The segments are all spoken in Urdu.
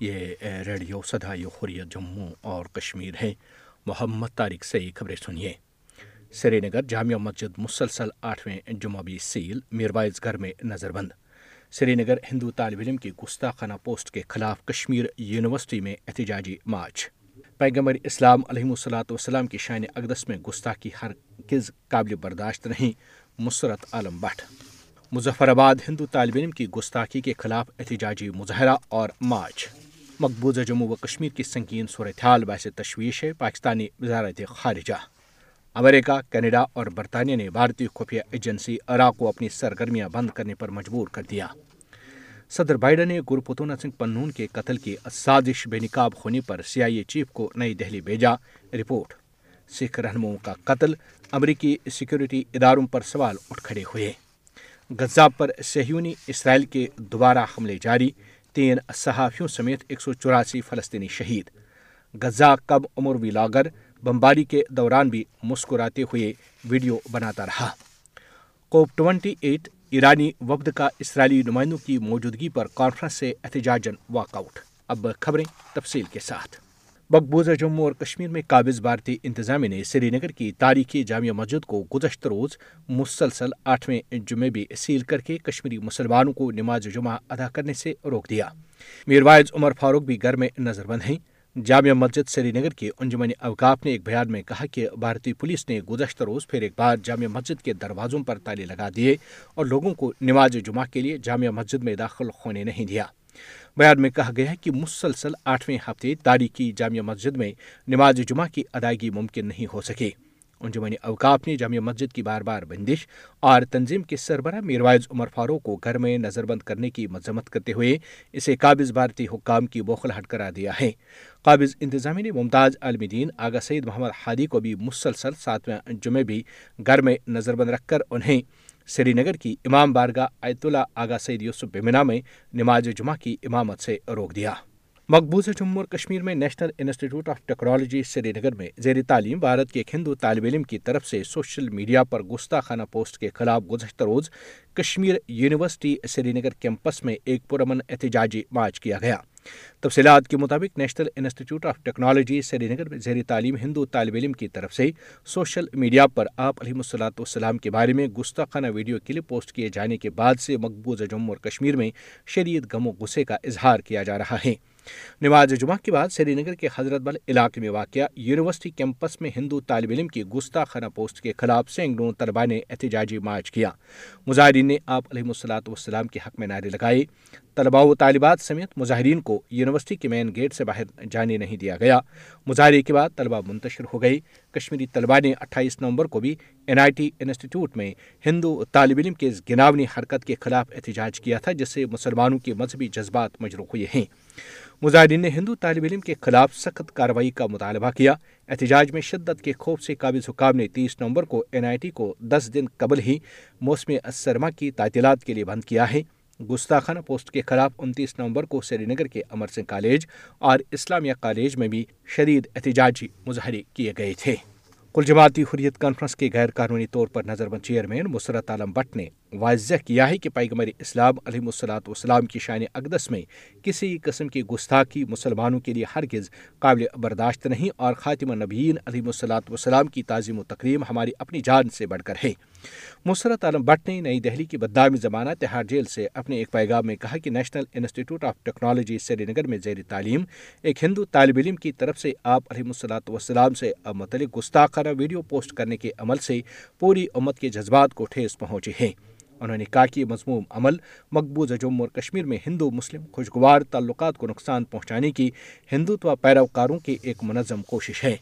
یہ ریڈیو صدائی حریت جموں اور کشمیر ہے۔ محمد طارق سے خبریں سنیے۔ سری نگر جامعہ مسجد مسلسل آٹھویں جمعہ بھی سیل، میروائز گھر میں نظر بند سری نگر ہندو طالب علم کی گستاخانہ پوسٹ کے خلاف کشمیر یونیورسٹی میں احتجاجی مارچ۔ پیغمبر اسلام علیہ الصلاۃ وسلام کی شان اقدس میں گستاخی ہر کز قابل برداشت نہیں۔ مسرت عالم بٹ۔ مظفر آباد ہندو طالب علم کی گستاخی کے خلاف احتجاجی مظاہرہ اور مارچ۔ مقبوضہ جموں و کشمیر کی سنگین صورتحال باعث تشویش ہے پاکستانی وزارت خارجہ۔ امریکہ، کینیڈا اور برطانیہ نے بھارتی خفیہ ایجنسی عراق کو اپنی سرگرمیاں بند کرنے پر مجبور کر دیا۔ صدر بائیڈن نے گرپتونا سنگھ پنون کے قتل کی سازش بے نقاب ہونے پر سی آئی اے چیف کو نئی دہلی بھیجا۔ رپورٹ سکھ رہنماؤں کا قتل امریکی سیکورٹی اداروں پر سوال اٹھ کھڑے ہوئے۔ غزہ پر سہیونی اسرائیل کے دوبارہ حملے جاری۔ تین صحافیوں سمیت ایک سو چوراسی فلسطینی شہید۔ غزہ کب عمر ولاگر بمباری کے دوران بھی مسکراتے ہوئے ویڈیو بناتا رہا۔ کوپ ٹوینٹی ایٹ ایرانی وفد کا اسرائیلی نمائندوں کی موجودگی پر کانفرنس سے احتجاجن واک آؤٹ۔ اب خبریں تفصیل کے ساتھ۔ مقبوضہ جموں اور کشمیر میں قابض بھارتی انتظامیہ نے سری نگر کی تاریخی جامع مسجد کو گزشتہ روز مسلسل آٹھویں جمعے بھی سیل کر کے کشمیری مسلمانوں کو نماز جمعہ ادا کرنے سے روک دیا۔ میروائز عمر فاروق بھی گھر میں نظر بند ہیں۔ جامع مسجد سری نگر کے انجمن اوقاف نے ایک بیان میں کہا کہ بھارتی پولیس نے گزشتہ روز پھر ایک بار جامع مسجد کے دروازوں پر تالے لگا دیے اور لوگوں کو نماز جمعہ کے لیے جامع مسجد میں داخل ہونے نہیں دیا۔ بیان میں کہا گیا ہے کہ مسلسل آٹھویں ہفتے تاریخی جامع مسجد میں نماز جمعہ کی ادائیگی ممکن نہیں ہو سکے انجمن اوقاف نے جامع مسجد کی بار بار بندش اور تنظیم کے سربراہ میروائز عمر فاروق کو گھر میں نظر بند کرنے کی مذمت کرتے ہوئے اسے قابض بھارتی حکام کی بوخل ہٹ کرا دیا ہے۔ قابض انتظامیہ نے ممتاز عالم دین آگا سعید محمد ہادی کو بھی مسلسل ساتویں جمعے بھی گھر میں نظر بند رکھ کر انہیں سری نگر کی امام بارگاہ آیت اللہ آگا سعید یوسف بمنا میں نماز جمعہ کی امامت سے روک دیا۔ مقبوضہ جموں اور کشمیر میں national institute of technology Srinagar میں زیر تعلیم بھارت کے ایک ہندو طالب علم کی طرف سے سوشل میڈیا پر گستاخانہ پوسٹ کے خلاف گزشتہ روز Kashmir university Srinagar campus میں ایک پرامن احتجاجی مارچ کیا گیا۔ تفصیلات کے مطابق national institute of technology, Srinagar میں زیر تعلیم ہندو طالب علم کی طرف سے سوشل میڈیا پر آپ علیہ الصلاۃ والسلام کے بارے میں گستاخانہ ویڈیو کلپ پوسٹ کیے جانے کے بعد سے مقبوضہ جموں اور کشمیر میں شدید غم و غصے کا اظہار کیا جا رہا ہے۔ نماز جمعہ کے بعد سری نگر کے حضرت بل علاقے میں واقع یونیورسٹی کیمپس میں ہندو طالب علم کی گستاخانہ پوسٹ کے خلاف سینکڑوں طلبا نے احتجاجی مارچ کیا۔ مظاہرین نے آپ علیہ الصلاۃ والسلام کے حق میں نعرے لگائے۔ طلباء و طالبات سمیت مظاہرین کو یونیورسٹی کے مین گیٹ سے باہر جانے نہیں دیا گیا۔ مظاہرے کے بعد طلبا منتشر ہو گئی کشمیری طلبا نے اٹھائیس نومبر کو بھی این آئی ٹی انسٹیٹیوٹ میں ہندو طالب علم کے گناونی حرکت کے خلاف احتجاج کیا تھا، جس سے مسلمانوں کے مذہبی جذبات مجروح ہوئے ہیں۔ مظاہرین نے ہندو طالب علم کے خلاف سخت کارروائی کا مطالبہ کیا۔ احتجاج میں شدت کے خوف سے قابض حکام نے تیس نومبر کو این آئی ٹی کو دس دن قبل ہی موسم سرما کی تعطیلات کے لیے بند کیا ہے۔ گستاخانہ پوسٹ کے خلاف انتیس نومبر کو سری نگر کے امر سنگھ کالج اور اسلامیہ کالج میں بھی شدید احتجاجی مظاہرے کیے گئے تھے۔ کل جماعتی حریت کانفرنس کے غیر قانونی طور پر نظر بند چیئرمین مسرت عالم بٹ نے واضح کیا ہے کہ پیغمبر اسلام علیہ الصلاۃ والسلام کی شان اقدس میں کسی قسم کی گستاخی مسلمانوں کے لیے ہرگز قابل برداشت نہیں اور خاتم نبیین علیہ الصلاۃ والسلام کی تعظیم و تقریم ہماری اپنی جان سے بڑھ کر ہے۔ مسرت عالم بٹ نے نئی دہلی کی بدامی زمانہ تہاڑ جیل سے اپنے ایک پیغام میں کہا کہ national institute of technology Srinagar میں زیر تعلیم ایک ہندو طالب علم کی طرف سے آپ علیہ الصلاۃ والسلام سے متعلق گستاخانہ ویڈیو پوسٹ کرنے کے عمل سے پوری امت کے جذبات کو ٹھیس پہنچی ہے انہوں نے کہا کہ مضموم عمل مقبوضہ جموں اور کشمیر میں ہندو مسلم خوشگوار تعلقات کو نقصان پہنچانے کی ہندوتوا پیروکاروں کی ایک منظم کوشش ہے۔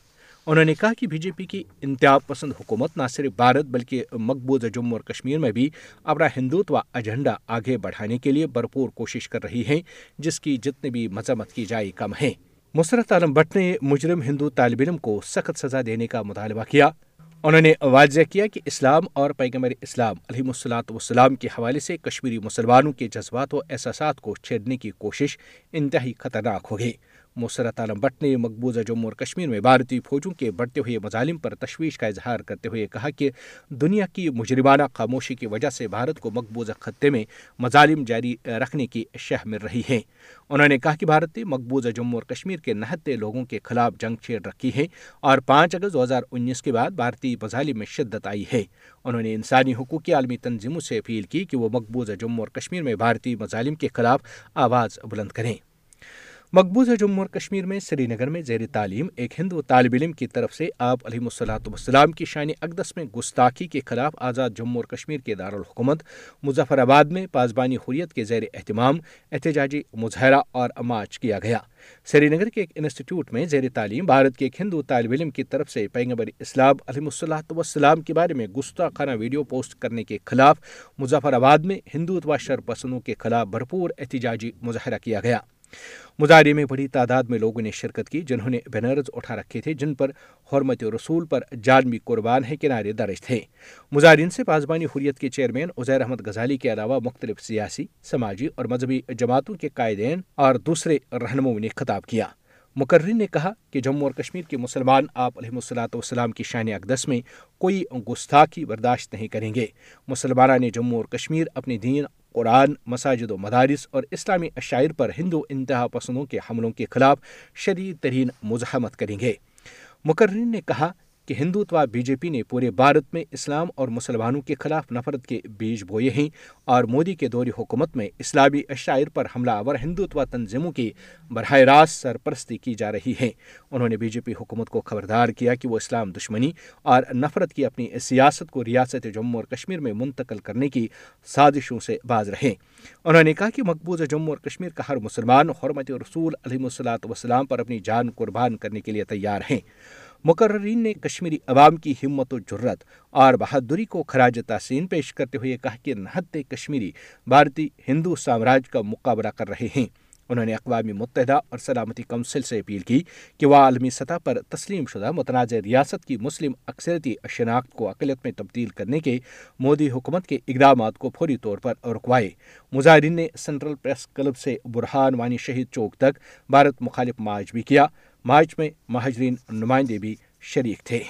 انہوں نے کہا کہ بی جے پی کی انتہا پسند حکومت نہ صرف بھارت بلکہ مقبوضہ جموں اور کشمیر میں بھی اپنا ہندوتوا ایجنڈا آگے بڑھانے کے لیے بھرپور کوشش کر رہی ہے جس کی جتنی بھی مذمت کی جائے کم ہے۔ مسرت عالم بٹ نے مجرم ہندو طالب علم کو سخت سزا دینے کا مطالبہ کیا۔ انہوں نے واضح کیا کہ اسلام اور پیغمبر اسلام علیہ السلاط وسلام کے حوالے سے کشمیری مسلمانوں کے جذبات و احساسات کو چھیڑنے کی کوشش انتہائی خطرناک ہوگی۔ مسرت عالم بٹ نے مقبوضہ جموں اور کشمیر میں بھارتی فوجوں کے بڑھتے ہوئے مظالم پر تشویش کا اظہار کرتے ہوئے کہا کہ دنیا کی مجرمانہ خاموشی کی وجہ سے بھارت کو مقبوضہ خطے میں مظالم جاری رکھنے کی شہ مل رہی ہے۔ انہوں نے کہا کہ بھارت نے مقبوضہ جموں اور کشمیر کے نہتے لوگوں کے خلاف جنگ چھیڑ رکھی ہے اور پانچ اگست دو ہزار انیس کے بعد بھارتی مظالم میں شدت آئی ہے۔ انہوں نے انسانی حقوق کی عالمی تنظیموں سے اپیل کی کہ وہ مقبوضہ جموں اور کشمیر میں بھارتی مظالم کے خلاف آواز بلند کریں۔ مقبوضہ جموں اور کشمیر میں سری نگر میں زیر تعلیم، ایک ہندو طالب علم کی طرف سے آپ علیہ الصلاۃ وسلام کی شان اقدس میں گستاخی کے خلاف آزاد جموں اور کشمیر کے دارالحکومت، مظفر آباد میں پاسبانی حریت کے زیر اہتمام، احتجاجی مظاہرہ اور مارچ کیا گیا۔ سری نگر کے ایک انسٹیٹیوٹ میں زیر تعلیم، بھارت کے ایک ہندو طالب علم کی طرف سے پیغمبر اسلام علیہ الصلاۃ وسلام کے بارے میں گستاخانہ ویڈیو پوسٹ کرنے کے خلاف مظفر آباد میں ہندوتوا شر پسندوں کے خلاف بھرپور احتجاجی مظاہرہ کیا گیا۔ مظاہرے میں بڑی تعداد میں لوگوں نے شرکت کی جنہوں نے بینرز اٹھا رکھے تھے جن پر حرمت رسول پر جانوی قربان ہے کنارے درج تھے۔ مظاہرین سے پاسبانی حریت کے چیئرمین عزیر احمد غزالی کے علاوہ مختلف سیاسی، سماجی اور مذہبی جماعتوں کے قائدین اور دوسرے رہنموں نے خطاب کیا۔ مقرری نے کہا کہ جموں اور کشمیر کے مسلمان آپ علیہ الصلاۃ والسلام کی شان اقدس میں کوئی گستاخی برداشت نہیں کریں گے۔ مسلمانہ نے جموں اور کشمیر اپنے دین قرآن، مساجد و مدارس اور اسلامی عشائر پر ہندو انتہا پسندوں کے حملوں کے خلاف شدید ترین مزاحمت کریں گے۔ مقررین نے کہا کہ ہندوتوا بی جے پی نے پورے بھارت میں اسلام اور مسلمانوں کے خلاف نفرت کے بیج بوئے ہیں اور مودی کے دور حکومت میں اسلامی عشائر پر حملہ آور ہندوتوا تنظیموں کی براہ راست سرپرستی کی جا رہی ہے۔ انہوں نے بی جے پی حکومت کو خبردار کیا کہ وہ اسلام دشمنی اور نفرت کی اپنی سیاست کو ریاست جموں اور کشمیر میں منتقل کرنے کی سازشوں سے باز رہیں انہوں نے کہا کہ مقبوضہ جموں اور کشمیر کا ہر مسلمان حرمت رسول علیہ السلاط وسلام پر اپنی جان قربان کرنے کے لیے تیار ہیں مقررین نے کشمیری عوام کی ہمت و جرت اور بہادری کو خراج تحسین پیش کرتے ہوئے کہا کہ نہت کشمیری بھارتی ہندو سامراج کا مقابلہ کر رہے ہیں۔ انہوں نے اقوام متحدہ اور سلامتی کونسل سے اپیل کی کہ وہ عالمی سطح پر تسلیم شدہ متنازع ریاست کی مسلم اکثرتی شناخت کو اقلیت میں تبدیل کرنے کے مودی حکومت کے اقدامات کو فوری طور پر رکوائے۔ مظاہرین نے سینٹرل پریس کلب سے برہان وانی شہید چوک تک بھارت مخالف مارچ بھی کیا۔ مارچ میں مہاجرین نمائندے بھی شریک تھے۔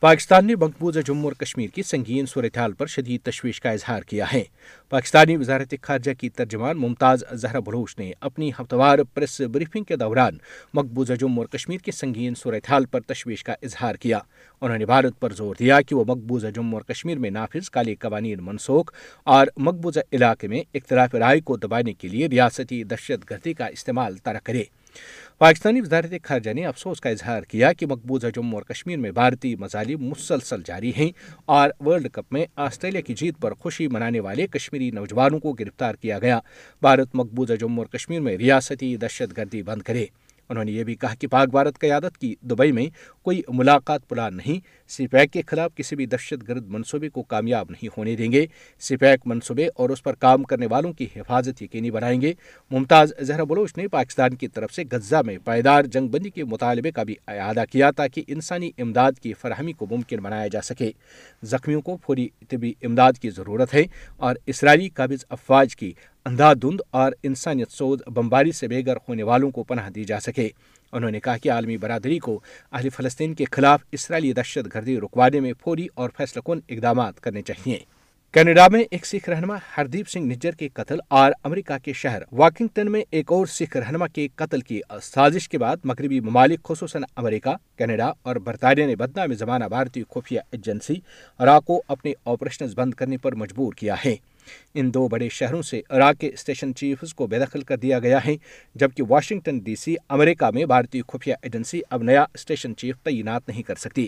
پاکستان نے مقبوضہ جموں اور کشمیر کی سنگین صورتحال پر شدید تشویش کا اظہار کیا ہے۔ پاکستانی وزارت خارجہ کی ترجمان ممتاز زہرا بلوچ نے اپنی ہفتہ وار پریس بریفنگ کے دوران مقبوضہ جموں اور کشمیر کی سنگین صورتحال پر تشویش کا اظہار کیا۔ انہوں نے بھارت پر زور دیا کہ وہ مقبوضہ جموں اور کشمیر میں نافذ کالے قوانین منسوخ اور مقبوضہ علاقے میں اختلاف رائے کو دبانے کے لیے ریاستی دہشت گردی کا استعمال طرح کرے۔ پاکستانی وزارت خارجہ نے افسوس کا اظہار کیا کہ مقبوضہ جموں اور کشمیر میں بھارتی مظالم مسلسل جاری ہیں اور ورلڈ کپ میں آسٹریلیا کی جیت پر خوشی منانے والے کشمیری نوجوانوں کو گرفتار کیا گیا۔ بھارت مقبوضہ جموں اور کشمیر میں ریاستی دہشت گردی بند کرے۔ انہوں نے یہ بھی کہا کہ پاک بھارت قیادت کی دبئی میں کوئی ملاقات پلان نہیں۔ سی پیک کے خلاف کسی بھی دہشت گرد منصوبے کو کامیاب نہیں ہونے دیں گے۔ سی پیک منصوبے اور اس پر کام کرنے والوں کی حفاظت یقینی بنائیں گے۔ ممتاز زہرا بلوچ نے پاکستان کی طرف سے غزہ میں پائیدار جنگ بندی کے مطالبے کا بھی اعادہ کیا تاکہ انسانی امداد کی فراہمی کو ممکن بنایا جا سکے۔ زخمیوں کو فوری طبی امداد کی ضرورت ہے اور اسرائیلی قابض افواج کی اندھا دھند اور انسانیت سوز بمباری سے بے گھر ہونے والوں کو پناہ دی جا سکے۔ انہوں نے کہا کہ عالمی برادری کو اہل فلسطین کے خلاف اسرائیلی دہشت گردی رکوانے میں فوری اور فیصلہ کن اقدامات کرنے چاہیے۔ کینیڈا میں ایک سکھ رہنما ہردیپ سنگھ نجر کے قتل اور امریکہ کے شہر واکنگٹن میں ایک اور سکھ رہنما کے قتل کی سازش کے بعد مغربی ممالک خصوصاً امریکہ، کینیڈا اور برطانیہ نے بدنام زمانہ بھارتی خفیہ ایجنسی را کو اپنے آپریشنز بند کرنے پر مجبور کیا ہے۔ ان دو بڑے شہروں سے عراق کے اسٹیشن چیفز کو بے دخل کر دیا گیا ہے، جبکہ واشنگٹن ڈی سی، امریکہ میں بھارتی خفیہ ایجنسی اب نیا اسٹیشن چیف تعینات نہیں کر سکتی۔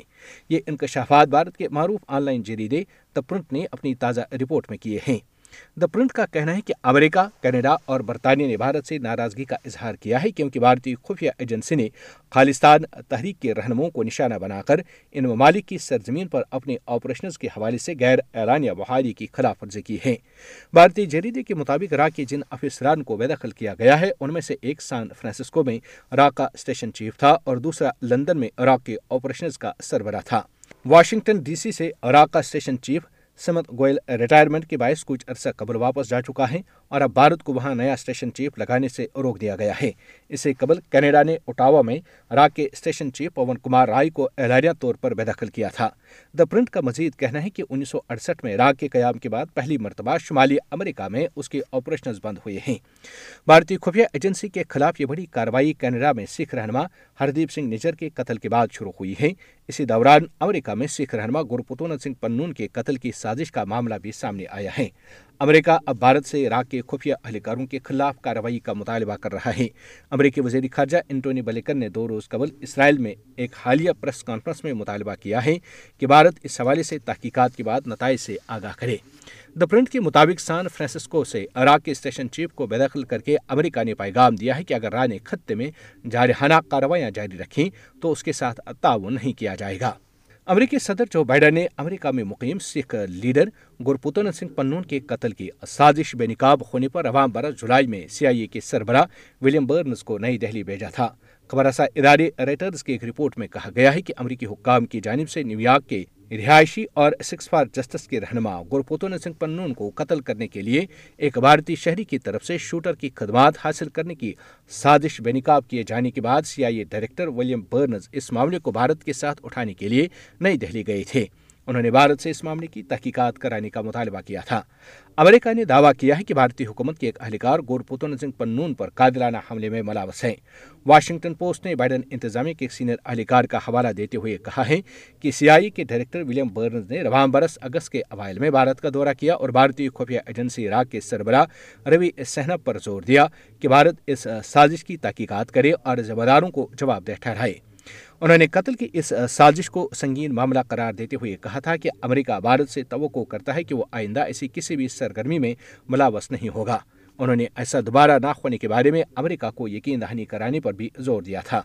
یہ انکشافات بھارت کے معروف آن لائن جریدے دا پرنٹ نے اپنی تازہ رپورٹ میں کیے ہیں۔ دا پرنٹ کا کہنا ہے کہ امریکہ، کینیڈا اور برطانیہ نے بھارت سے ناراضگی کا اظہار کیا ہے کیونکہ بھارتی خفیہ ایجنسی نے خالستان تحریک کے رہنموں کو نشانہ بنا کر ان ممالک کی سرزمین پر اپنے آپریشنز کے حوالے سے غیر اعلانیہ بحالی کی خلاف ورزی کی ہے۔ بھارتی جریدے کے مطابق را کے جن افسران کو بے دخل کیا گیا ہے، ان میں سے ایک سان فرانسسکو میں را کا اسٹیشن چیف تھا اور دوسرا لندن میں را کے آپریشنز کا سربراہ تھا۔ واشنگٹن ڈی سی سے را کا اسٹیشن چیف سمت گوئل ریٹائرمنٹ کے باعث کچھ عرصہ قبل واپس جا چکا ہے اور اب بھارت کو وہاں نیا اسٹیشن چیف لگانے سے روک دیا گیا ہے۔ اسے قبل کینیڈا نے اٹاوا میں را کے اسٹیشن چیف پون کمار رائے کو اہلیہ طور پر بے دخل کیا تھا۔ دا پرنٹ کا مزید کہنا ہے کہ انیس سو اڑسٹھ میں عراق کے قیام کے بعد پہلی مرتبہ شمالی امریکہ میں اس کے آپریشنز بند ہوئے ہیں۔ بھارتی خفیہ ایجنسی کے خلاف یہ بڑی کارروائی کینیڈا میں سکھ رہنما ہردیپ سنگھ نجر کے قتل کے بعد شروع ہوئی ہے۔ اسی دوران امریکہ میں سکھ رہنما گرپتون سنگھ پنون کے قتل کی سازش کا معاملہ بھی سامنے آیا ہے۔ امریکہ اب بھارت سے عراق کے خفیہ اہلکاروں کے خلاف کارروائی کا مطالبہ کر رہا ہے۔ امریکی وزیر خارجہ انٹونی بلیکن نے دو روز قبل اسرائیل میں ایک حالیہ پریس کانفرنس میں مطالبہ کیا ہے کہ بھارت اس حوالے سے تحقیقات کے بعد نتائج سے آگاہ کرے۔ دا پرنٹ کے مطابق سان فرانسسکو سے عراق کے اسٹیشن چیف کو بے دخل کر کے امریکہ نے پیغام دیا ہے کہ اگر رائے نے خطے میں جارحانہ کارروائیاں جاری رکھیں تو اس کے ساتھ تعاون نہیں کیا جائے گا۔ امریکی صدر جو بائیڈن نے امریکہ میں مقیم سکھ لیڈر گرپوتن سنگھ پنون کے قتل کی سازش بے نقاب ہونے پر رواں برس جولائی میں سی آئی اے کے سربراہ ولیم برنز کو نئی دہلی بھیجا تھا۔ خبر رسا ادارے ریٹرز کی ایک رپورٹ میں کہا گیا ہے کہ امریکی حکام کی جانب سے نیو یارک کے رہائشی اور سکس فار جسٹس کے رہنما گرپوتون سنگھ پنون کو قتل کرنے کے لیے ایک بھارتی شہری کی طرف سے شوٹر کی خدمات حاصل کرنے کی سازش بے نقاب کیے جانے کے بعد C I A director William Burns اس معاملے کو بھارت کے ساتھ اٹھانے کے لیے نئی دہلی گئے تھے۔ انہوں نے بھارت سے اس معاملے کی تحقیقات کرانے کا مطالبہ کیا تھا۔ امریکہ نے دعویٰ کیا ہے کہ بھارتی حکومت کے ایک اہلکار گورپوتن سنگھ پنون پر قادرانہ حملے میں ملاوس ہے واشنگٹن پوسٹ نے بائیڈن انتظامیہ کے ایک سینئر اہلکار کا حوالہ دیتے ہوئے کہا ہے کہ سی آئی کے ڈائریکٹر ولیم برنز نے رواں برس اگست کے اوائل میں بھارت کا دورہ کیا اور بھارتی خفیہ ایجنسی عراق کے سربراہ روی سہنب پر زور دیا کہ بھارت اس سازش کی تحقیقات کرے اور ذمہ داروں کو جواب دہ ٹھہرائے۔ انہوں نے قتل کی اس سازش کو سنگین معاملہ قرار دیتے ہوئے کہا تھا کہ امریکہ بھارت سے توقع کرتا ہے کہ وہ آئندہ ایسی کسی بھی سرگرمی میں ملاوس نہیں ہوگا۔ انہوں نے ایسا دوبارہ نہ ہونے کے بارے میں امریکہ کو یقین دہانی کرانے پر بھی زور دیا تھا۔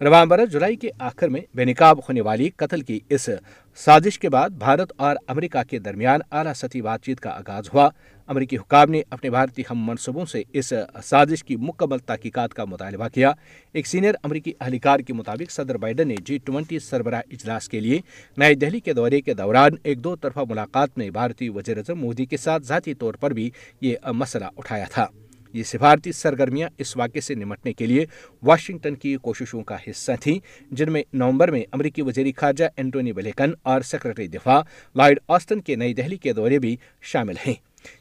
رواں برس جولائی کے آخر میں بے نقاب ہونے والی قتل کی اس سازش کے بعد بھارت اور امریکہ کے درمیان اعلیٰ سطحی بات چیت کا آغاز ہوا۔ امریکی حکام نے اپنے بھارتی ہم منصوبوں سے اس سازش کی مکمل تحقیقات کا مطالبہ کیا۔ ایک سینئر امریکی اہلکار کے مطابق صدر بائیڈن نے جی ٹوینٹی سربراہ اجلاس کے لیے نئی دہلی کے دورے کے دوران ایک دو طرفہ ملاقات میں بھارتی وزیر اعظم مودی کے ساتھ ذاتی طور پر بھی یہ مسئلہ اٹھایا تھا۔ یہ سفارتی سرگرمیاں اس واقعے سے نمٹنے کے لیے واشنگٹن کی کوششوں کا حصہ تھیں، جن میں نومبر میں امریکی وزیر خارجہ اینٹونی بلیکن اور سیکرٹری دفاع لائڈ آسٹن کے نئی دہلی کے دورے بھی شامل ہیں۔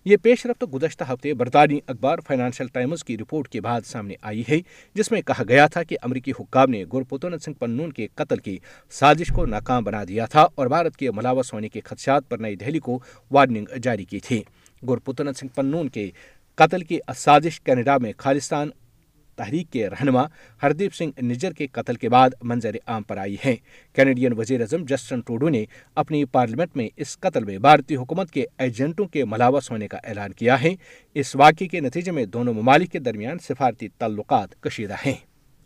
یہ پیش رفت گزشتہ ہفتے برطانوی اخبار فائنانشل ٹائمز کی رپورٹ کے بعد سامنے آئی ہے، جس میں کہا گیا تھا کہ امریکی حکام نے گرپتونت سنگھ پنون کے قتل کی سازش کو ناکام بنا دیا تھا اور بھارت کے ملاوث ہونے کے خدشات پر نئی دہلی کو وارننگ جاری کی تھی۔ گرپتونت سنگھ پنون کے قتل کی سازش کینیڈا میں خالستان تحریک کے رہنما ہردیپ سنگھ نجر کے قتل کے بعد منظر عام پر آئی ہے کینیڈین وزیر اعظم جسٹن ٹوڈو نے اپنی پارلیمنٹ میں اس قتل میں بھارتی حکومت کے ایجنٹوں کے ملاوس ہونے کا اعلان کیا ہے۔ اس واقعے کے نتیجے میں دونوں ممالک کے درمیان سفارتی تعلقات کشیدہ ہیں۔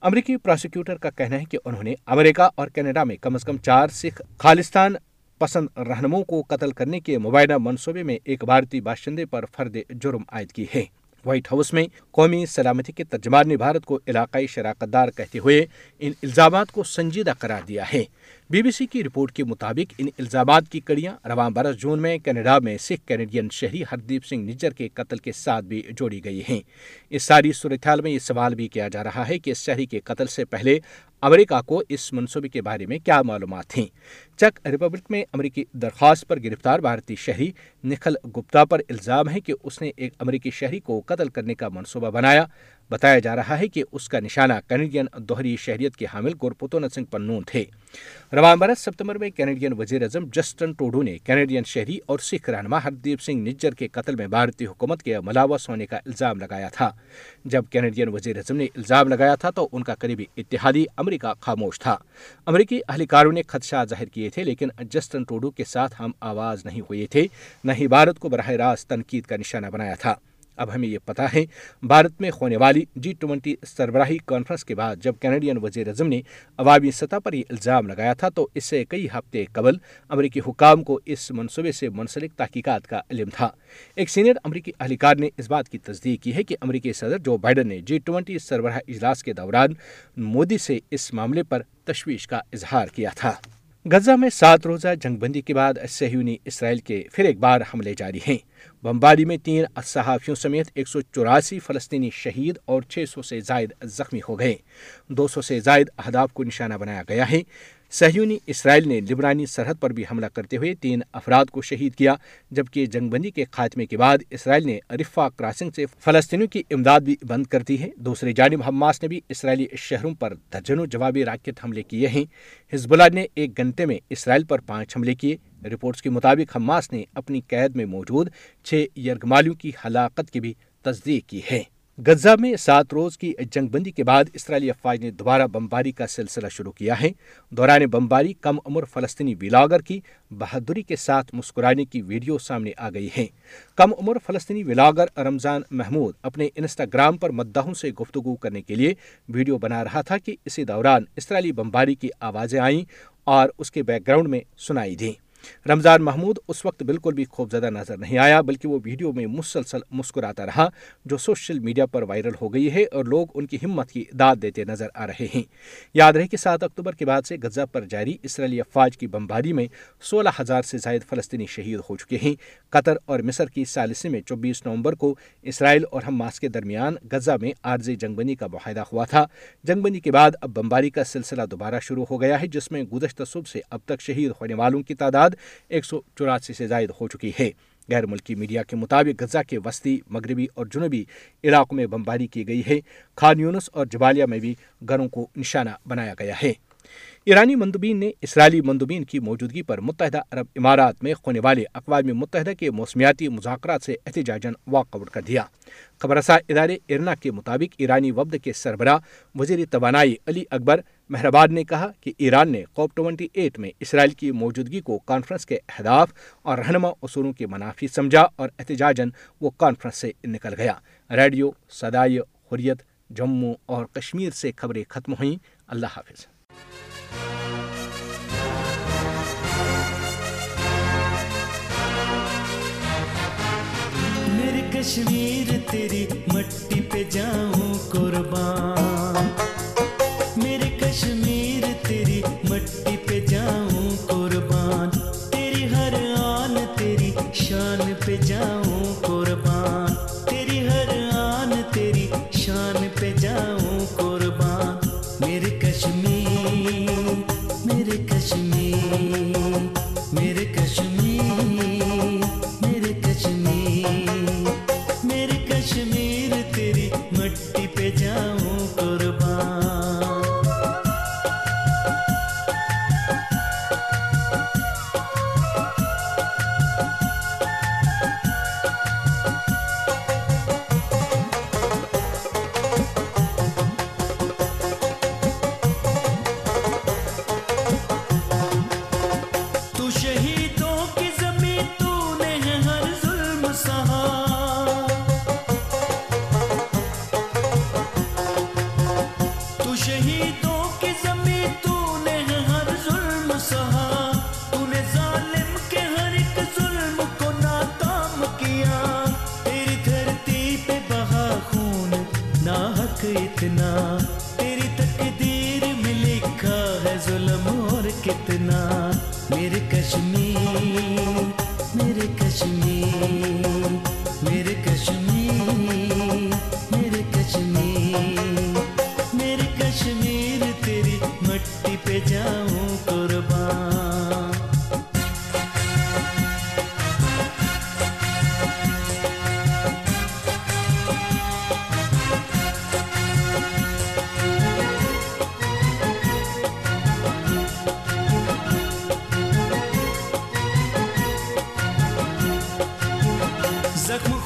امریکی پروسیکیوٹر کا کہنا ہے کہ انہوں نے امریکہ اور کینیڈا میں کم از کم چار سکھ خالستان پسند رہنموں کو قتل کرنے کے مبینہ منصوبے میں ایک بھارتی باشندے پر فرد جرم عائد کی ہے۔ وائٹ ہاؤس میں قومی سلامتی کے ترجمان نے بھارت کو علاقائی شراکت دار کہتے ہوئے ان الزامات کو سنجیدہ قرار دیا ہے۔ بی بی سی کی رپورٹ کے مطابق ان الزامات کی کڑیاں رواں برس جون میں کینیڈا میں سکھ کینیڈین شہری ہردیپ سنگھ نجر کے قتل کے ساتھ بھی جوڑی گئی ہیں۔ اس ساری صورتحال میں یہ سوال بھی کیا جا رہا ہے کہ اس شہری کے قتل سے پہلے امریکہ کو اس منصوبے کے بارے میں کیا معلومات تھیں؟ چیک ریپبلک میں امریکی درخواست پر گرفتار بھارتی شہری نکھل گپتا پر الزام ہے کہ اس نے ایک امریکی شہری کو قتل کرنے کا منصوبہ بنایا۔ بتایا جا رہا ہے کہ اس کا نشانہ کینیڈین دوہری شہریت کے حامل گورپوتون سنگھ پنون تھے۔ رواں برس ستمبر میں کینیڈین وزیر اعظم جسٹن ٹوڈو نے کینیڈین شہری اور سکھ رہنما ہردیپ سنگھ نجر کے قتل میں بھارتی حکومت کے ملاوس ہونے کا الزام لگایا تھا۔ جب کینیڈین وزیر اعظم نے الزام لگایا تھا تو ان کا قریبی اتحادی امریکہ خاموش تھا۔ امریکی اہلکاروں نے خدشات ظاہر کیے تھے لیکن جسٹن ٹوڈو کے ساتھ ہم آواز نہیں ہوئے تھے، نہ ہی بھارت کو براہ راست تنقید کا نشانہ بنایا تھا۔ اب ہمیں یہ پتا ہے، بھارت میں ہونے والی جی ٹوینٹی سربراہی کانفرنس کے بعد جب کینیڈین وزیر اعظم نے عوامی سطح پر یہ الزام لگایا تھا، تو اس سے کئی ہفتے قبل امریکی حکام کو اس منصوبے سے منسلک تحقیقات کا علم تھا۔ ایک سینئر امریکی اہلکار نے اس بات کی تصدیق کی ہے کہ امریکی صدر جو بائیڈن نے جی ٹوینٹی سربراہ اجلاس کے دوران مودی سے اس معاملے پر تشویش کا اظہار کیا تھا۔ غزہ میں سات روزہ جنگ بندی کے بعد سہیونی اسرائیل کے پھر ایک بار حملے جاری ہیں۔ بمباری میں تین صحافیوں سمیت ایک سو چوراسی فلسطینی شہید اور چھ سو سے زائد زخمی ہو گئے۔ دو سو سے زائد اہداف کو نشانہ بنایا گیا ہے۔ سہیونی اسرائیل نے لبنانی سرحد پر بھی حملہ کرتے ہوئے تین افراد کو شہید کیا، جبکہ جنگ بندی کے خاتمے کے بعد اسرائیل نے رفا کراسنگ سے فلسطینیوں کی امداد بھی بند کر دی ہے۔ دوسری جانب حماس نے بھی اسرائیلی شہروں پر درجنوں جوابی راکٹ حملے کیے ہیں۔ ہزب اللہ نے ایک گھنٹے میں اسرائیل پر پانچ حملے کیے۔ رپورٹس کے مطابق حماس نے اپنی قید میں موجود چھ یرغمالیوں کی ہلاکت کی بھی تصدیق کی ہے۔ غزہ میں سات روز کی جنگ بندی کے بعد اسرائیلی افواج نے دوبارہ بمباری کا سلسلہ شروع کیا ہے۔ دوران بمباری کم عمر فلسطینی ولاگر کی بہادری کے ساتھ مسکرانے کی ویڈیو سامنے آ گئی ہیں کم عمر فلسطینی ولاگر رمضان محمود اپنے انسٹاگرام پر مداحوں سے گفتگو کرنے کے لیے ویڈیو بنا رہا تھا کہ اسی دوران اسرائیلی بمباری کی آوازیں آئیں اور اس کے بیک گراؤنڈ میں سنائی دیں۔ رمضان محمود اس وقت بالکل بھی خوفزدہ نظر نہیں آیا، بلکہ وہ ویڈیو میں مسلسل مسکراتا رہا، جو سوشل میڈیا پر وائرل ہو گئی ہے اور لوگ ان کی ہمت کی داد دیتے نظر آ رہے ہیں۔ یاد رہے کہ سات اکتوبر کے بعد سے غزہ پر جاری اسرائیلی افواج کی بمباری میں سولہ ہزار سے زائد فلسطینی شہید ہو چکے ہیں۔ قطر اور مصر کی سالسی میں چوبیس نومبر کو اسرائیل اور حماس کے درمیان غزہ میں عارضی جنگ بندی کا معاہدہ ہوا تھا۔ جنگ بندی کے بعد اب بمباری کا سلسلہ دوبارہ شروع ہو گیا ہے، جس میں گزشتہ صبح سے اب تک شہید ہونے والوں کی تعداد ایک سو چوراسی سے زائد ہو چکی ہے۔ غیر ملکی میڈیا کے مطابق غزہ کے وسطی، مغربی اور جنوبی علاقوں میں بمباری کی گئی ہے۔ خان یونس اور جبالیہ میں بھی گھروں کو نشانہ بنایا گیا ہے۔ ایرانی مندوبین نے اسرائیلی مندوبین کی موجودگی پر متحدہ عرب امارات میں ہونے والے اقوام متحدہ کے موسمیاتی مذاکرات سے احتجاجن واک آؤٹ کر دیا۔ خبرسا ادارے ارنا کے مطابق ایرانی وفد کے سربراہ وزیر توانائی علی اکبر مہرباد نے کہا کہ ایران نے کوپ ٹوئنٹی ایٹ میں اسرائیل کی موجودگی کو کانفرنس کے اہداف اور رہنما اصولوں کے منافی سمجھا اور احتجاجن وہ کانفرنس سے نکل گیا۔ ریڈیو سدائی حریت، جموں اور کشمیر سے خبریں ختم ہوئیں۔ اللہ حافظ۔ میرے کشمیر تیری مٹی پہ جاؤں قربان زخم